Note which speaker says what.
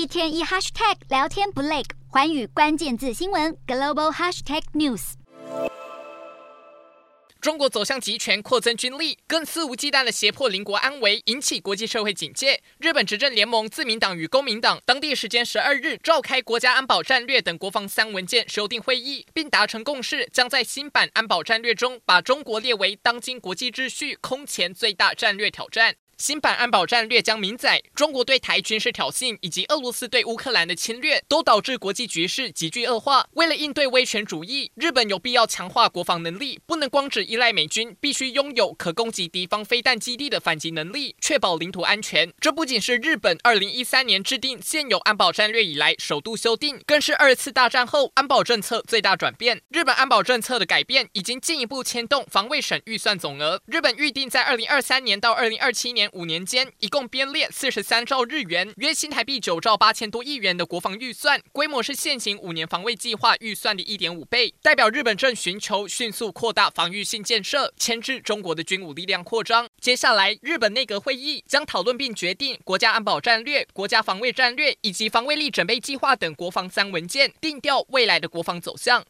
Speaker 1: 一天一 hashtag 聊天不累，寰宇关键字新闻 global hashtag news。
Speaker 2: 中国走向集权，扩增军力，更肆无忌惮的胁迫邻国安危，引起国际社会警戒。日本执政联盟自民党与公民党当地时间十二日召开国家安保战略等国防三文件修订会议，并达成共识，将在新版安保战略中把中国列为当今国际秩序空前最大战略挑战。新版安保战略将明载，中国对台军事挑衅以及俄罗斯对乌克兰的侵略，都导致国际局势急剧恶化。为了应对威权主义，日本有必要强化国防能力，不能光只依赖美军，必须拥有可攻击敌方飞弹基地的反击能力，确保领土安全。这不仅是日本二零一三年制定现有安保战略以来首度修订，更是二次大战后安保政策最大转变。日本安保政策的改变，已经进一步牵动防卫省预算总额。日本预定在二零二三年到二零二七年。五年间，一共编列四十三兆日元，约新台币九兆八千多亿元的国防预算，规模是现行五年防卫计划预算的一点五倍，代表日本正寻求迅速扩大防御性建设，牵制中国的军武力量扩张。接下来，日本内阁会议将讨论并决定国家安保战略、国家防卫战略以及防卫力准备计划等国防三文件，定调未来的国防走向。